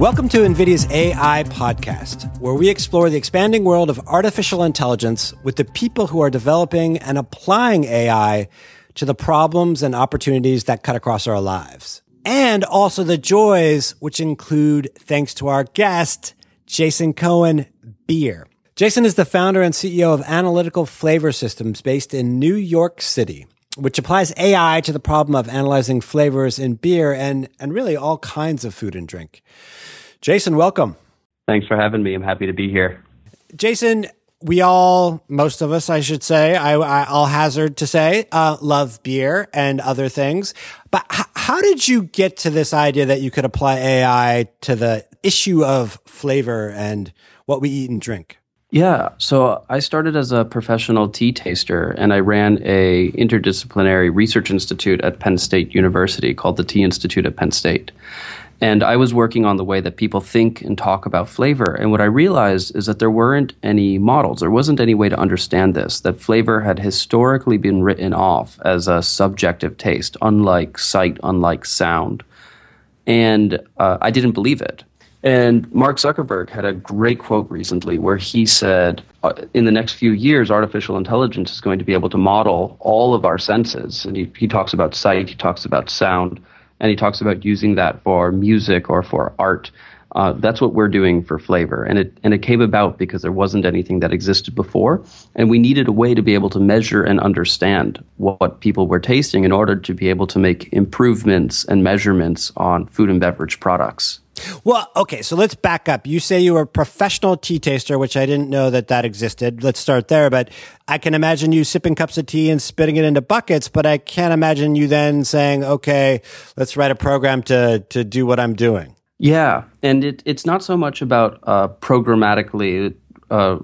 Welcome to NVIDIA's AI podcast, where we explore the expanding world of artificial intelligence with the people who are developing and applying AI to the problems and opportunities that cut across our lives. And also the joys, which include, thanks to our guest, Jason Cohen, beer. Jason is the founder and CEO of Analytical Flavor Systems based in New York City which applies AI to the problem of analyzing flavors in beer and, and really all kinds of food and drink. Jason, welcome. Thanks for having me. I'm happy to be here. Jason, we all, most of us, I should say, I, will hazard to say, uh, love beer and other things. But h- how did you get to this idea that you could apply AI to the issue of flavor and what we eat and drink? Yeah, so I started as a professional tea taster, and I ran a interdisciplinary research institute at Penn State University called the Tea Institute at Penn State. And I was working on the way that people think and talk about flavor. And what I realized is that there weren't any models. There wasn't any way to understand this, that flavor had historically been written off as a subjective taste, unlike sight, unlike sound. And uh, I didn't believe it. And Mark Zuckerberg had a great quote recently where he said, uh, in the next few years, artificial intelligence is going to be able to model all of our senses. And he, he talks about sight, he talks about sound, and he talks about using that for music or for art. Uh, that's what we're doing for flavor, and it and it came about because there wasn't anything that existed before, and we needed a way to be able to measure and understand what people were tasting in order to be able to make improvements and measurements on food and beverage products. Well, okay, so let's back up. You say you were a professional tea taster, which I didn't know that that existed. Let's start there. But I can imagine you sipping cups of tea and spitting it into buckets, but I can't imagine you then saying, okay, let's write a program to, to do what I'm doing. Yeah. And it, it's not so much about uh, programmatically uh,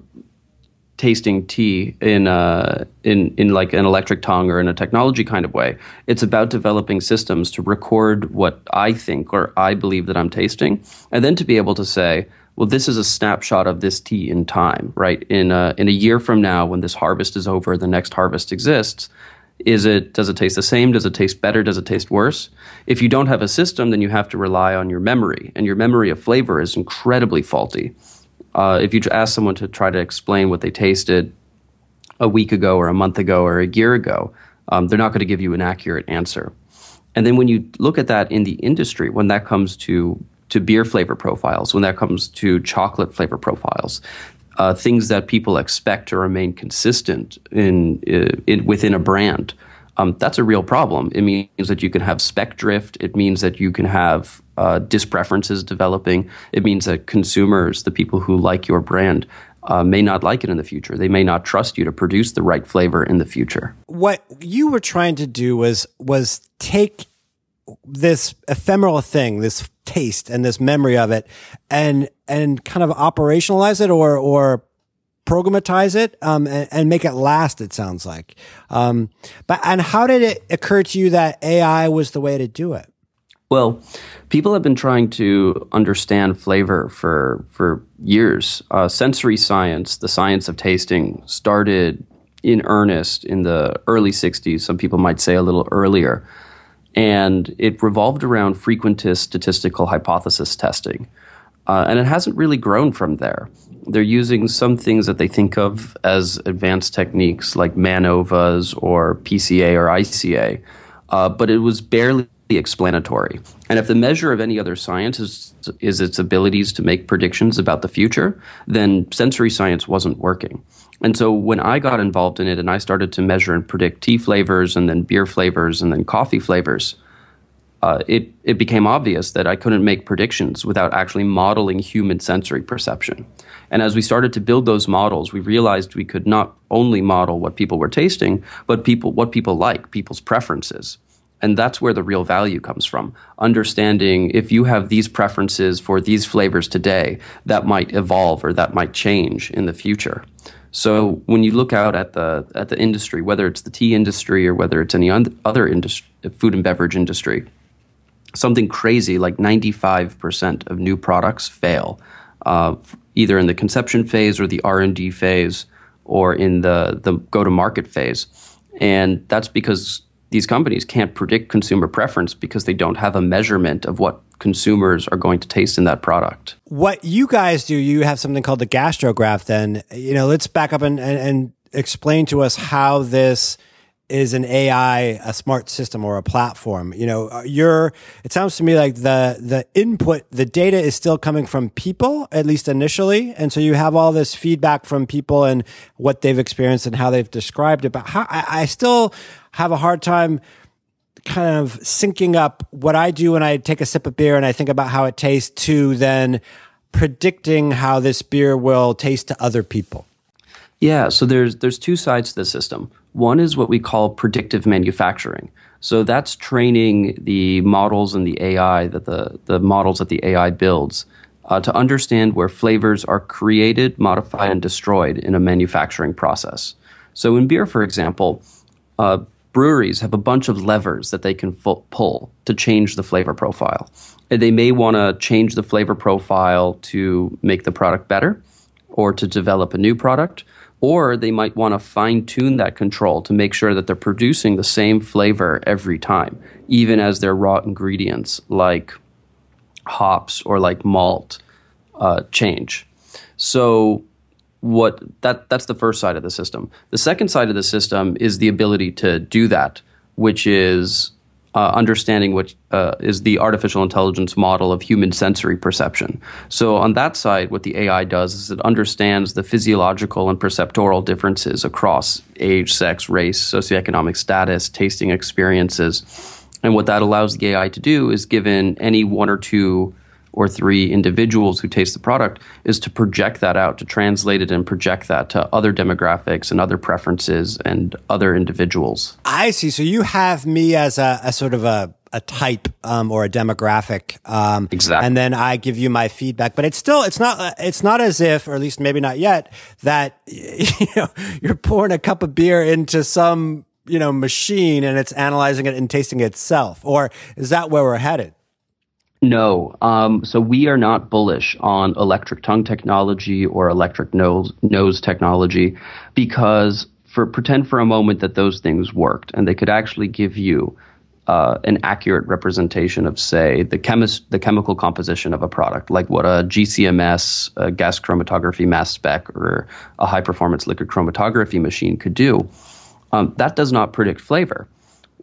tasting tea in uh, in in like an electric tongue or in a technology kind of way. It's about developing systems to record what I think or I believe that I'm tasting, and then to be able to say, well, this is a snapshot of this tea in time, right? In a, in a year from now, when this harvest is over, the next harvest exists. Is it does it taste the same? Does it taste better? Does it taste worse? If you don't have a system, then you have to rely on your memory, and your memory of flavor is incredibly faulty uh, if you ask someone to try to explain what they tasted a week ago or a month ago or a year ago, um, they're not going to give you an accurate answer. And then when you look at that in the industry, when that comes to to beer flavor profiles, when that comes to chocolate flavor profiles, uh, things that people expect to remain consistent in, in within a brand, um, that's a real problem. It means that you can have spec drift. It means that you can have uh, dispreferences developing. It means that consumers, the people who like your brand, uh, may not like it in the future. They may not trust you to produce the right flavor in the future. What you were trying to do was was take this ephemeral thing, this taste and this memory of it, and and kind of operationalize it or or programatize it um, and, and, make it last. It sounds like. Um, but and how did it occur to you that AI was the way to do it? Well, people have been trying to understand flavor for for years. Uh, sensory science, the science of tasting, started in earnest in the early '60s. Some people might say a little earlier, and it revolved around frequentist statistical hypothesis testing, uh, and it hasn't really grown from there. They're using some things that they think of as advanced techniques like MANOVAs or PCA or ICA, uh, but it was barely explanatory. And if the measure of any other science is, is its abilities to make predictions about the future, then sensory science wasn't working. And so when I got involved in it and I started to measure and predict tea flavors and then beer flavors and then coffee flavors, uh, it, it became obvious that I couldn't make predictions without actually modeling human sensory perception. And as we started to build those models, we realized we could not only model what people were tasting, but people, what people like, people's preferences. And that's where the real value comes from. Understanding if you have these preferences for these flavors today, that might evolve or that might change in the future. So when you look out at the at the industry, whether it's the tea industry or whether it's any other industry, food and beverage industry, something crazy like 95% of new products fail, uh, either in the conception phase or the R&D phase or in the the go to market phase, and that's because these companies can't predict consumer preference because they don't have a measurement of what consumers are going to taste in that product. What you guys do, you have something called the Gastrograph. Then, you know, let's back up and, and, and explain to us how this is an AI a smart system or a platform? You know, uh, you're, it sounds to me like the, the input, the data is still coming from people, at least initially. And so you have all this feedback from people and what they've experienced and how they've described it. But how, I, I still have a hard time kind of syncing up what I do when I take a sip of beer and I think about how it tastes to then predicting how this beer will taste to other people. Yeah, so there's there's two sides to the system. One is what we call predictive manufacturing. So that's training the models and the AI that the, the models that the AI builds uh, to understand where flavors are created, modified, and destroyed in a manufacturing process. So in beer, for example, uh, breweries have a bunch of levers that they can pull to change the flavor profile. They may want to change the flavor profile to make the product better or to develop a new product or they might want to fine tune that control to make sure that they're producing the same flavor every time, even as their raw ingredients like hops or like malt uh, change. So what that that's the first side of the system. The second side of the system is the ability to do that, which is uh, understanding what uh, is the artificial intelligence model of human sensory perception. So, on that side, what the AI does is it understands the physiological and perceptual differences across age, sex, race, socioeconomic status, tasting experiences. And what that allows the AI to do is given any one or two or three individuals who taste the product is to project that out, to translate it and project that to other demographics and other preferences and other individuals. I see. So you have me as a, a sort of a, a type um, or a demographic, um, exactly, and then I give you my feedback. But it's still it's not it's not as if, or at least maybe not yet, that you know you're pouring a cup of beer into some you know machine and it's analyzing it and tasting itself. Or is that where we're headed? No. Um, so we are not bullish on electric tongue technology or electric nose, nose technology because for pretend for a moment that those things worked and they could actually give you uh, an accurate representation of, say, the chemist, the chemical composition of a product, like what a GCMS, a gas chromatography mass spec, or a high performance liquid chromatography machine could do. Um, that does not predict flavor.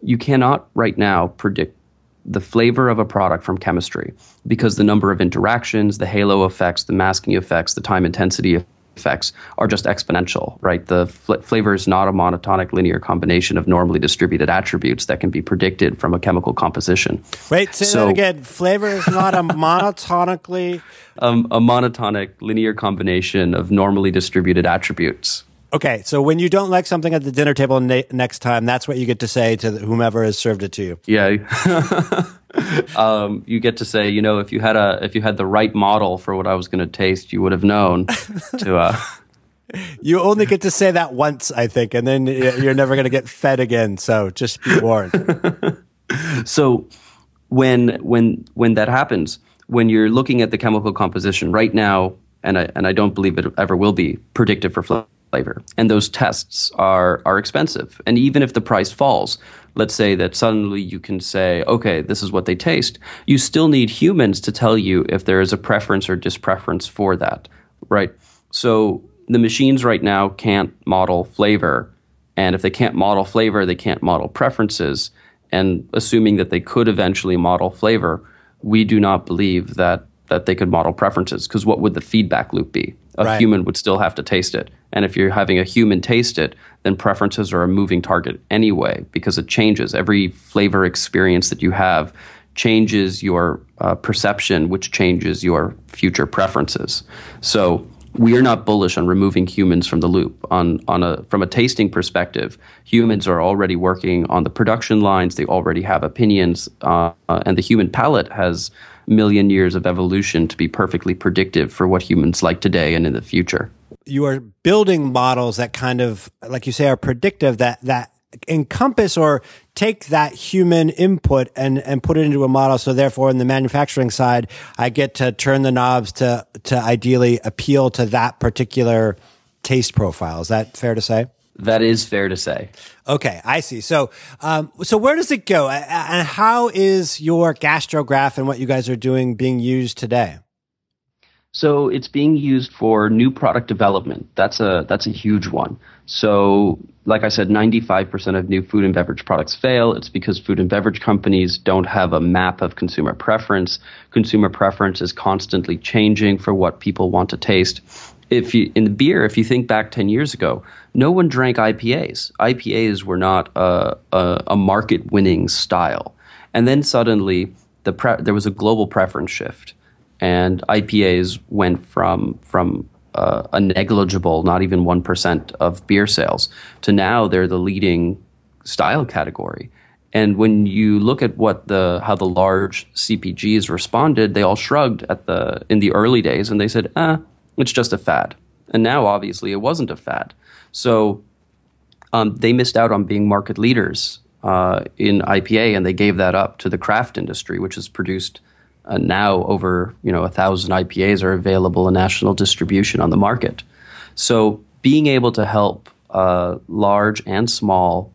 You cannot right now predict the flavor of a product from chemistry because the number of interactions, the halo effects, the masking effects, the time intensity effects are just exponential, right? The fl- flavor is not a monotonic linear combination of normally distributed attributes that can be predicted from a chemical composition. Wait, say so, that again. Flavor is not a monotonically. Um, a monotonic linear combination of normally distributed attributes. Okay, so when you don't like something at the dinner table na- next time, that's what you get to say to whomever has served it to you. Yeah, um, you get to say, you know, if you had a if you had the right model for what I was going to taste, you would have known to. Uh, you only get to say that once, I think, and then you're never going to get fed again. So just be warned. so when when when that happens, when you're looking at the chemical composition right now, and I and I don't believe it ever will be predictive for flavor flavor. And those tests are are expensive. And even if the price falls, let's say that suddenly you can say, okay, this is what they taste, you still need humans to tell you if there is a preference or dispreference for that, right? So the machines right now can't model flavor. And if they can't model flavor, they can't model preferences. And assuming that they could eventually model flavor, we do not believe that that they could model preferences because what would the feedback loop be? A right. human would still have to taste it. And if you're having a human taste it, then preferences are a moving target anyway because it changes. Every flavor experience that you have changes your uh, perception, which changes your future preferences. So we are not bullish on removing humans from the loop. On on a from a tasting perspective, humans are already working on the production lines. They already have opinions, uh, and the human palate has million years of evolution to be perfectly predictive for what humans like today and in the future you are building models that kind of, like you say, are predictive that, that encompass or take that human input and, and put it into a model. So therefore, in the manufacturing side, I get to turn the knobs to, to ideally appeal to that particular taste profile. Is that fair to say? That is fair to say. Okay, I see. So, um, so where does it go, and how is your Gastrograph and what you guys are doing being used today? So it's being used for new product development. That's a that's a huge one. So, like I said, 95% of new food and beverage products fail. It's because food and beverage companies don't have a map of consumer preference. Consumer preference is constantly changing for what people want to taste. If you in the beer, if you think back 10 years ago, no one drank IPAs. IPAs were not a, a, a market-winning style, and then suddenly the pre- there was a global preference shift and IPAs went from from uh, a negligible, not even one percent of beer sales, to now they're the leading style category. And when you look at what the how the large CPGs responded, they all shrugged at the in the early days and they said, "Ah, it's just a fad." And now, obviously, it wasn't a fad. So um, they missed out on being market leaders uh, in IPA, and they gave that up to the craft industry, which has produced uh, now over you know a thousand IPAs are available in national distribution on the market. So being able to help uh, large and small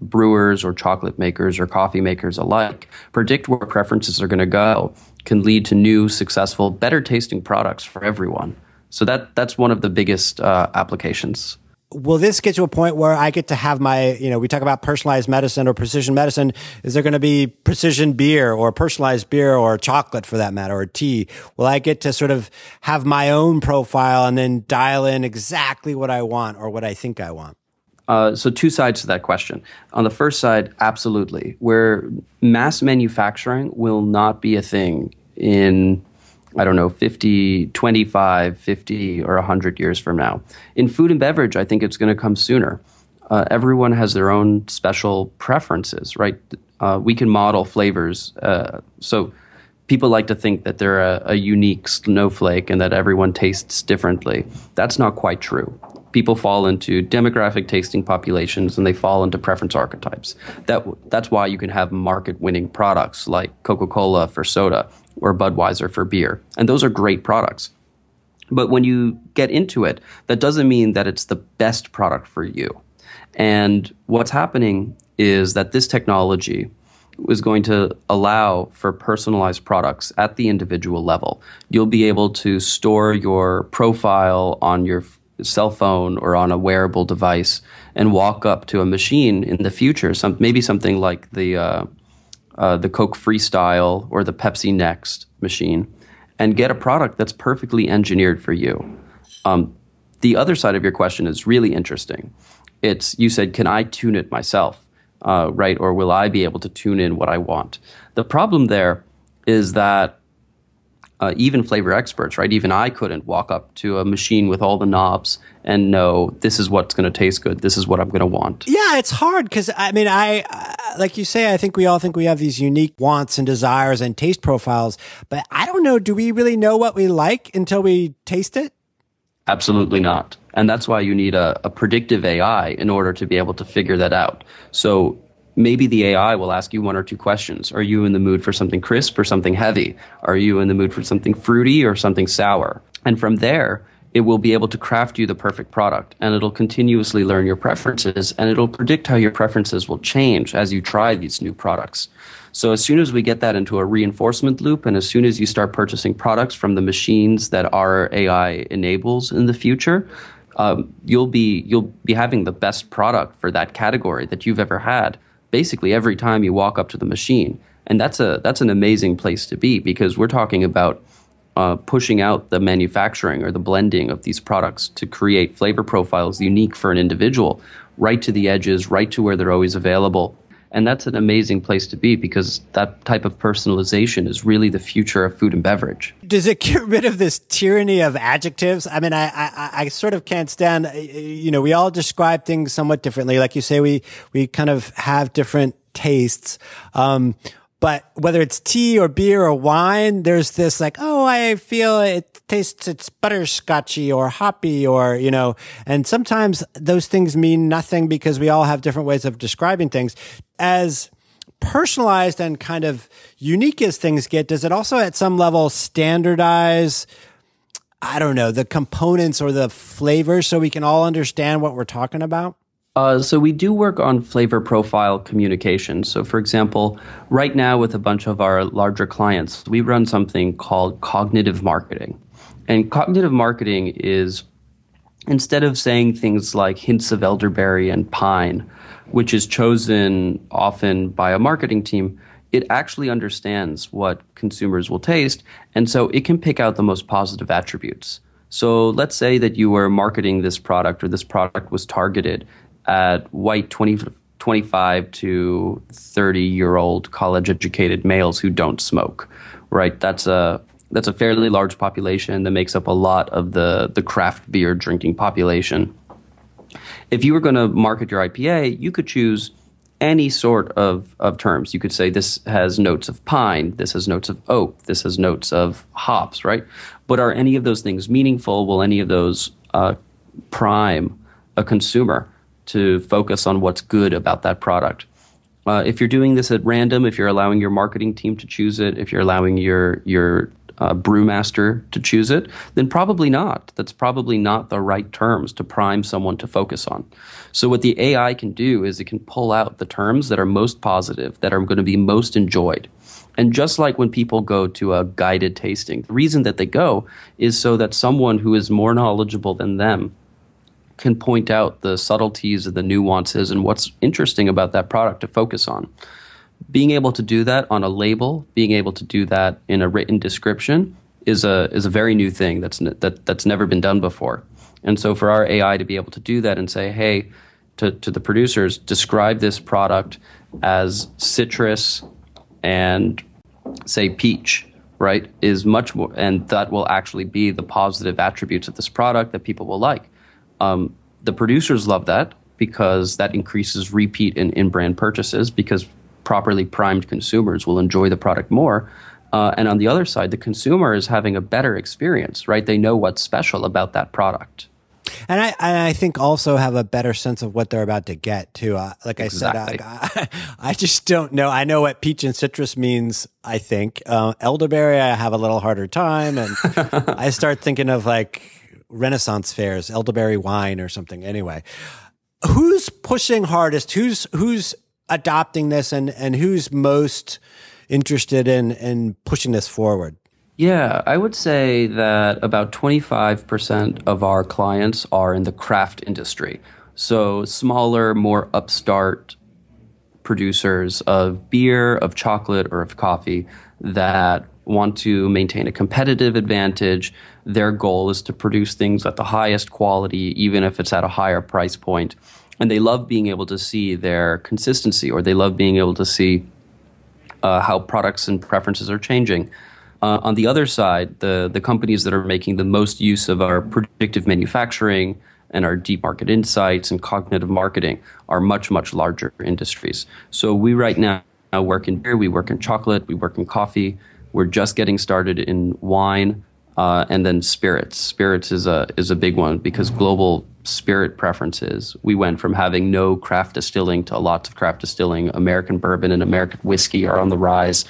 brewers or chocolate makers or coffee makers alike predict where preferences are going to go can lead to new, successful, better tasting products for everyone. So that that's one of the biggest uh, applications will this get to a point where I get to have my, you know, we talk about personalized medicine or precision medicine. Is there going to be precision beer or personalized beer or chocolate for that matter or tea? Will I get to sort of have my own profile and then dial in exactly what I want or what I think I want? Uh, so two sides to that question. On the first side, absolutely, where mass manufacturing will not be a thing in I don't know, 50, 25, 50, or 100 years from now. In food and beverage, I think it's going to come sooner. Uh, everyone has their own special preferences, right? Uh, we can model flavors. Uh, so people like to think that they're a, a, unique snowflake and that everyone tastes differently. That's not quite true. People fall into demographic tasting populations and they fall into preference archetypes. That, that's why you can have market winning products like Coca Cola for soda or Budweiser for beer. And those are great products. But when you get into it, that doesn't mean that it's the best product for you. And what's happening is that this technology is going to allow for personalized products at the individual level. You'll be able to store your profile on your cell phone or on a wearable device and walk up to a machine in the future, some, maybe something like the uh, uh, the Coke Freestyle or the Pepsi Next machine and get a product that's perfectly engineered for you. Um, the other side of your question is really interesting. It's you said, can I tune it myself, uh, right? Or will I be able to tune in what I want? The problem there is that uh, even flavor experts, right? Even I couldn't walk up to a machine with all the knobs and know this is what's going to taste good. This is what I'm going to want. Yeah, it's hard because I mean, I uh, like you say, I think we all think we have these unique wants and desires and taste profiles, but I don't know. Do we really know what we like until we taste it? Absolutely not. And that's why you need a, a predictive AI in order to be able to figure that out. So maybe the AI will ask you one or two questions. Are you in the mood for something crisp or something heavy? Are you in the mood for something fruity or something sour? And from there, it will be able to craft you the perfect product and it'll continuously learn your preferences and it'll predict how your preferences will change as you try these new products. So as soon as we get that into a reinforcement loop and as soon as you start purchasing products from the machines that our AI enables in the future, um, you'll be you'll be having the best product for that category that you've ever had basically every time you walk up to the machine. And that's a that's an amazing place to be because we're talking about uh, pushing out the manufacturing or the blending of these products to create flavor profiles unique for an individual, right to the edges, right to where they're always available. And that's an amazing place to be because that type of personalization is really the future of food and beverage. Does it get rid of this tyranny of adjectives? I mean, I, I, I sort of can't stand, you know, we all describe things somewhat differently. Like you say, we, we kind of have different tastes. Um, but whether it's tea or beer or wine, there's this like, oh, I feel it tastes, it's butterscotchy or hoppy or, you know, and sometimes those things mean nothing because we all have different ways of describing things. As personalized and kind of unique as things get, does it also at some level standardize, I don't know, the components or the flavors so we can all understand what we're talking about? Uh, so we do work on flavor profile communication. So, for example, right now with a bunch of our larger clients, we run something called cognitive marketing. And cognitive marketing is instead of saying things like hints of elderberry and pine, which is chosen often by a marketing team, it actually understands what consumers will taste. And so it can pick out the most positive attributes. So let's say that you were marketing this product or this product was targeted at white 20, 25 to 30 year old college educated males who don't smoke, right? That's a that's a fairly large population that makes up a lot of the, the craft beer drinking population. If you were going to market your IPA, you could choose any sort of, of terms. You could say this has notes of pine, this has notes of oak, this has notes of hops, right? But are any of those things meaningful? Will any of those uh, prime a consumer? to focus on what's good about that product. Uh, if you're doing this at random, if you're allowing your marketing team to choose it, if you're allowing your your uh, brewmaster to choose it, then probably not. That's probably not the right terms to prime someone to focus on. So what the AI can do is it can pull out the terms that are most positive, that are going to be most enjoyed. And just like when people go to a guided tasting, the reason that they go is so that someone who is more knowledgeable than them can point out the subtleties and the nuances and what's interesting about that product to focus on. Being able to do that on a label, being able to do that in a written description is a is a very new thing that's that that's never been done before. And so for our AI to be able to do that and say, "Hey, to to the producers, describe this product as citrus and say peach." Right, is much more, and that will actually be the positive attributes of this product that people will like um, the producers love that because that increases repeat and in brand purchases because properly primed consumers will enjoy the product more. Uh, and on the other side, the consumer is having a better experience, right? They know what's special about that product. And I, and I think also have a better sense of what they're about to get too. Uh, like exactly. I said, I, I, just don't know. I know what peach and citrus means. I think uh, elderberry. I have a little harder time, and I start thinking of like Renaissance fairs, elderberry wine or something. Anyway, who's pushing hardest? Who's who's adopting this, and and who's most interested in in pushing this forward? Yeah, I would say that about 25% of our clients are in the craft industry. So smaller, more upstart producers of beer, of chocolate, or of coffee that want to maintain a competitive advantage. Their goal is to produce things at the highest quality, even if it's at a higher price point. And they love being able to see their consistency, or they love being able to see uh, how products and preferences are changing. Uh, on the other side, the, the companies that are making the most use of our predictive manufacturing and our deep market insights and cognitive marketing are much, much larger industries. So we right now work in beer, we work in chocolate, we work in coffee, we're just getting started in wine uh, and then spirits. Spirits is a is a big one because global spirit preferences. We went from having no craft distilling to lots of craft distilling. American bourbon and American whiskey are on the rise.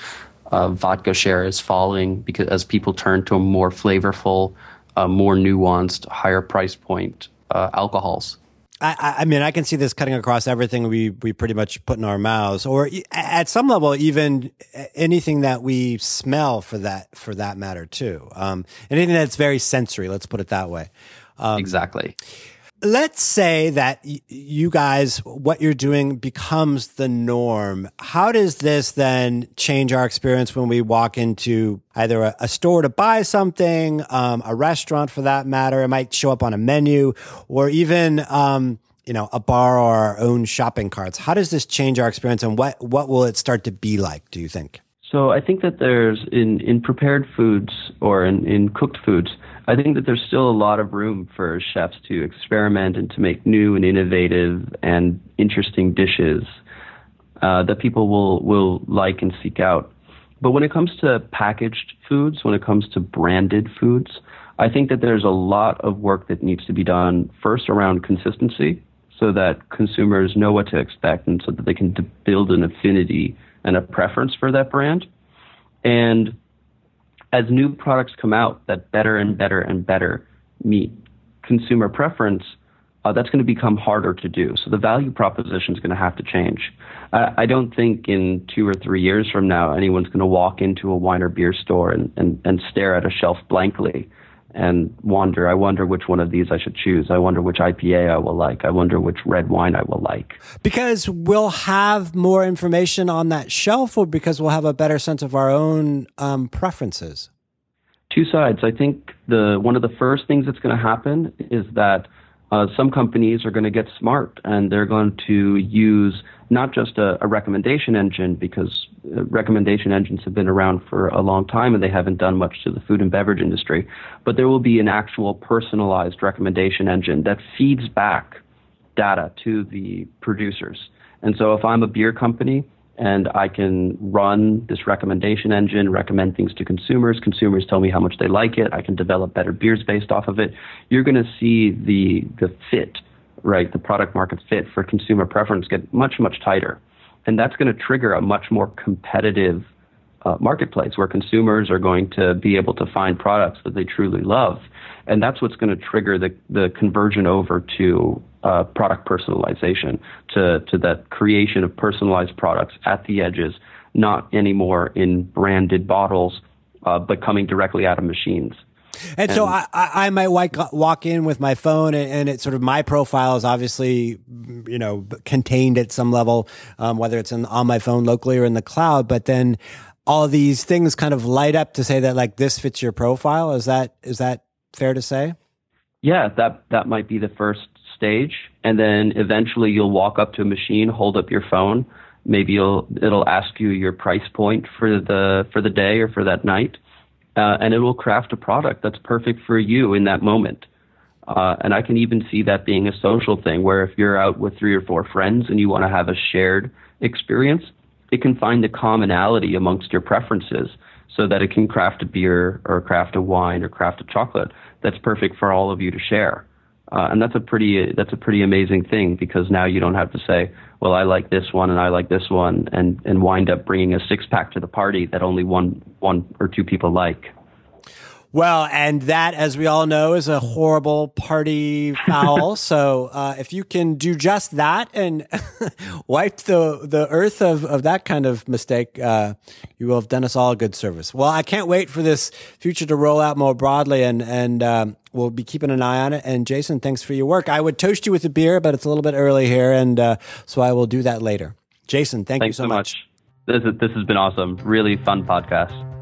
Uh, vodka share is falling because as people turn to a more flavorful, uh, more nuanced, higher price point uh, alcohols. I, I, mean, I can see this cutting across everything we, we pretty much put in our mouths, or at some level, even anything that we smell for that for that matter too. Um, anything that's very sensory. Let's put it that way. Um, exactly let's say that you guys, what you're doing becomes the norm. How does this then change our experience when we walk into either a, a store to buy something, um, a restaurant for that matter? It might show up on a menu or even, um, you know, a bar or our own shopping carts. How does this change our experience and what, what will it start to be like, do you think? So I think that there's in, in prepared foods or in, in cooked foods, I think that there's still a lot of room for chefs to experiment and to make new and innovative and interesting dishes uh, that people will will like and seek out. But when it comes to packaged foods, when it comes to branded foods, I think that there's a lot of work that needs to be done first around consistency so that consumers know what to expect and so that they can build an affinity and a preference for that brand. And as new products come out that better and better and better meet consumer preference, uh, that's going to become harder to do. So the value proposition is going to have to change. I, don't think in two or three years from now anyone's going to walk into a wine or beer store and, and, and stare at a shelf blankly and wonder, I wonder which one of these I should choose. I wonder which IPA I will like. I wonder which red wine I will like. Because we'll have more information on that shelf or because we'll have a better sense of our own um, preferences? Two sides. I think the one of the first things that's going to happen is that uh, some companies are going to get smart and they're going to use not just a, a, recommendation engine because uh, recommendation engines have been around for a long time and they haven't done much to the food and beverage industry, but there will be an actual personalized recommendation engine that feeds back data to the producers. And so if I'm a beer company, and I can run this recommendation engine, recommend things to consumers. Consumers tell me how much they like it. I can develop better beers based off of it. You're going to see the the fit, right, the product market fit for consumer preference get much much tighter, and that's going to trigger a much more competitive uh, marketplace where consumers are going to be able to find products that they truly love, and that's what's going to trigger the the conversion over to uh, product personalization to, to that creation of personalized products at the edges, not anymore in branded bottles, uh, but coming directly out of machines. And, and so I, I might walk, walk in with my phone and, and it's sort of my profile is obviously, you know, contained at some level, um, whether it's in, on my phone locally or in the cloud, but then all these things kind of light up to say that like this fits your profile. Is that, is that fair to say? Yeah, that, that might be the first stage, and then eventually you'll walk up to a machine, hold up your phone. Maybe you'll it'll ask you your price point for the for the day or for that night, uh, and it will craft a product that's perfect for you in that moment. Uh, and I can even see that being a social thing, where if you're out with three or four friends and you want to have a shared experience, it can find the commonality amongst your preferences so that it can craft a beer or craft a wine or craft a chocolate that's perfect for all of you to share. Uh, and that's a pretty that's a pretty amazing thing because now you don't have to say, well, I like this one and I like this one, and and wind up bringing a six pack to the party that only one one or two people like. Well, and that, as we all know, is a horrible party foul. so, uh, if you can do just that and wipe the the earth of, of that kind of mistake, uh, you will have done us all a good service. Well, I can't wait for this future to roll out more broadly, and and um, we'll be keeping an eye on it. And Jason, thanks for your work. I would toast you with a beer, but it's a little bit early here, and uh, so I will do that later. Jason, thank thanks you so, so much. much. This is, this has been awesome. Really fun podcast.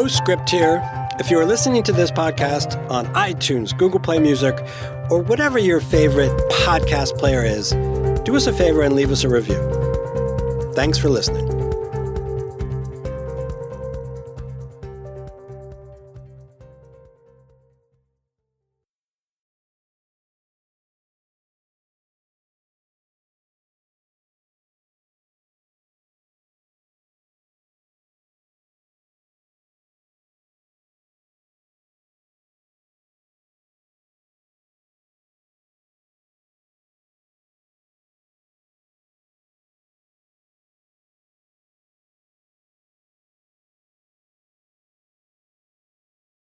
Postscript here. If you are listening to this podcast on iTunes, Google Play Music, or whatever your favorite podcast player is, do us a favor and leave us a review. Thanks for listening.